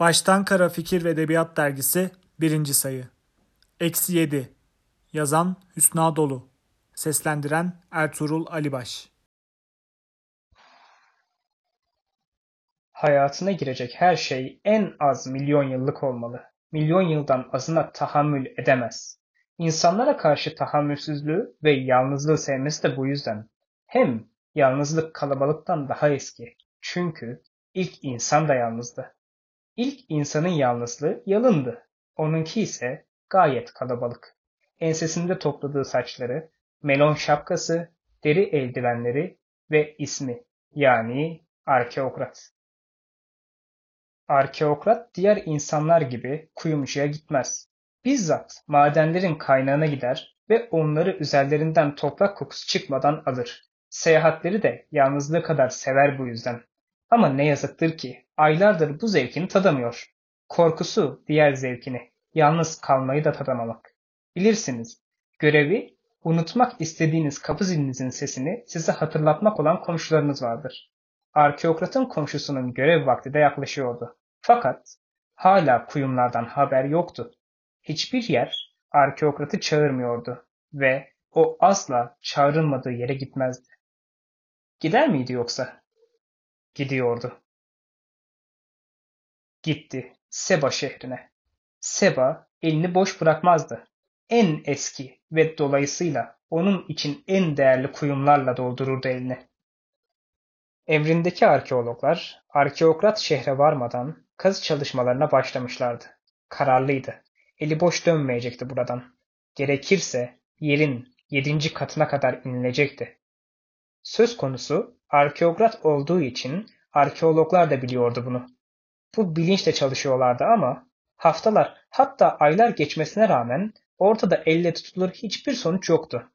Baştan Kara Fikir ve Edebiyat Dergisi 1. sayı. Eksi 7. Yazan Hüsna Dolu. Seslendiren Ertuğrul Alibaş. Hayatına girecek her şey en az milyon yıllık olmalı. Milyon yıldan azına tahammül edemez. İnsanlara karşı tahammülsüzlüğü ve yalnızlığı sevmesi de bu yüzden. Hem yalnızlık kalabalıktan daha eski. Çünkü ilk insan da yalnızdı. İlk insanın yalnızlığı yalındı. Onunki ise gayet kalabalık. Ensesinde topladığı saçları, melon şapkası, deri eldivenleri ve ismi yani arkeokrat. Arkeokrat diğer insanlar gibi kuyumcuya gitmez. Bizzat madenlerin kaynağına gider ve onları üzerlerinden toprak kokusu çıkmadan alır. Seyahatleri de yalnızlığı kadar sever bu yüzden. Ama ne yazıktır ki aylardır bu zevkini tadamıyor. Korkusu diğer zevkini, yalnız kalmayı da tadamamak. Bilirsiniz, görevi unutmak istediğiniz kapı zilinizin sesini size hatırlatmak olan komşularınız vardır. Arkeokratın komşusunun görev vakti de yaklaşıyordu. Fakat hala kuyumlardan haber yoktu. Hiçbir yer arkeokratı çağırmıyordu ve o asla çağrılmadığı yere gitmezdi. Gider miydi yoksa? Gidiyordu. Gitti Seba şehrine. Seba elini boş bırakmazdı. En eski ve dolayısıyla onun için en değerli kuyumlarla doldururdu elini. Evrindeki arkeologlar arkeokrat şehre varmadan kazı çalışmalarına başlamışlardı. Kararlıydı. Eli boş dönmeyecekti buradan. Gerekirse yerin yedinci katına kadar inilecekti. Söz konusu arkeokrat olduğu için arkeologlar da biliyordu bunu. Bu bilinçle çalışıyorlardı ama haftalar hatta aylar geçmesine rağmen ortada elle tutulur hiçbir sonuç yoktu.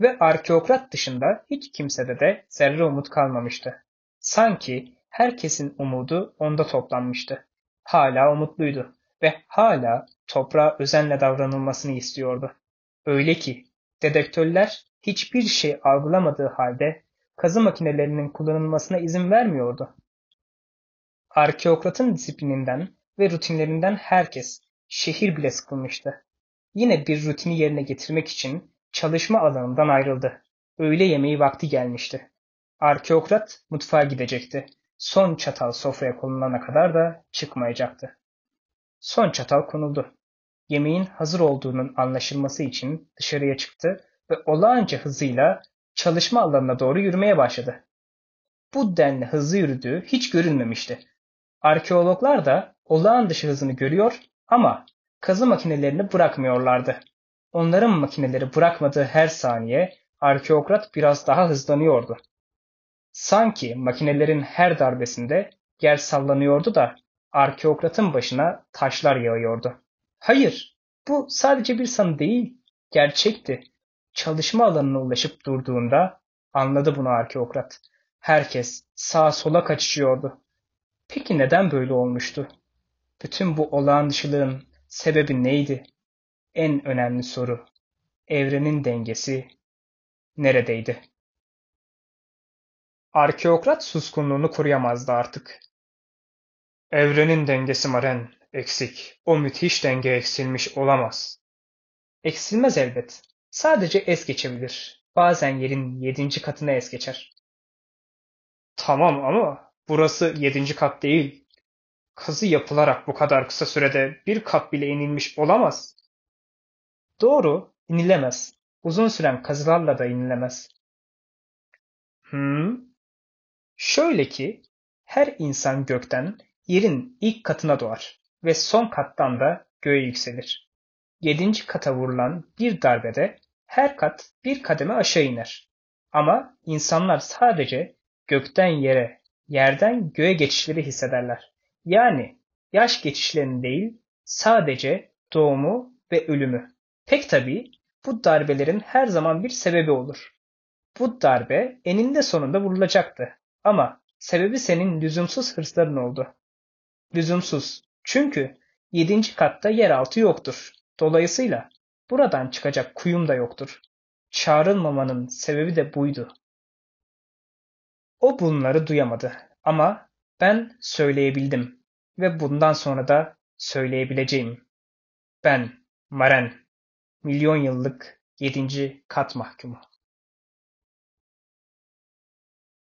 Ve arkeokrat dışında hiç kimsede de zerre umut kalmamıştı. Sanki herkesin umudu onda toplanmıştı. Hala umutluydu ve hala toprağa özenle davranılmasını istiyordu. Öyle ki dedektörler hiçbir şey algılamadığı halde kazı makinelerinin kullanılmasına izin vermiyordu. Arkeokratın disiplininden ve rutinlerinden herkes, şehir bile sıkılmıştı. Yine bir rutini yerine getirmek için çalışma alanından ayrıldı. Öğle yemeği vakti gelmişti. Arkeokrat mutfağa gidecekti. Son çatal sofraya konulana kadar da çıkmayacaktı. Son çatal konuldu. Yemeğin hazır olduğunun anlaşılması için dışarıya çıktı ve olağanca hızıyla çalışma alanına doğru yürümeye başladı. Bu denli hızlı yürüdüğü hiç görülmemişti. Arkeologlar da olağan dışı hızını görüyor ama kazı makinelerini bırakmıyorlardı. Onların makineleri bırakmadığı her saniye arkeokrat biraz daha hızlanıyordu. Sanki makinelerin her darbesinde yer sallanıyordu da arkeokratın başına taşlar yağıyordu. Hayır, bu sadece bir sanı değil, gerçekti. Çalışma alanına ulaşıp durduğunda anladı bunu arkeokrat. Herkes sağa sola kaçışıyordu. Peki neden böyle olmuştu? Bütün bu olağan dışılığın sebebi neydi? En önemli soru. Evrenin dengesi neredeydi? Arkeokrat suskunluğunu koruyamazdı artık. Evrenin dengesi Maren eksik. O müthiş denge eksilmiş olamaz. Eksilmez elbet. Sadece es geçebilir. Bazen yerin yedinci katına es geçer. Tamam ama burası yedinci kat değil. Kazı yapılarak bu kadar kısa sürede bir kat bile inilmiş olamaz. Doğru, inilemez. Uzun süren kazılarla da inilemez. Hmm. Şöyle ki, her insan gökten yerin ilk katına doğar ve son kattan da göğe yükselir. Yedinci kata vurulan bir darbede her kat bir kademe aşağı iner. Ama insanlar sadece gökten yere, yerden göğe geçişleri hissederler. Yani yaş geçişlerini değil, sadece doğumu ve ölümü. Pek tabii bu darbelerin her zaman bir sebebi olur. Bu darbe eninde sonunda vurulacaktı. Ama sebebi senin lüzumsuz hırsların oldu. Lüzumsuz. Çünkü yedinci katta yeraltı yoktur. Dolayısıyla buradan çıkacak kuyum da yoktur. Çağrılmamanın sebebi de buydu. O bunları duyamadı ama ben söyleyebildim ve bundan sonra da söyleyebileceğim. Ben Maren, milyon yıllık yedinci kat mahkumu.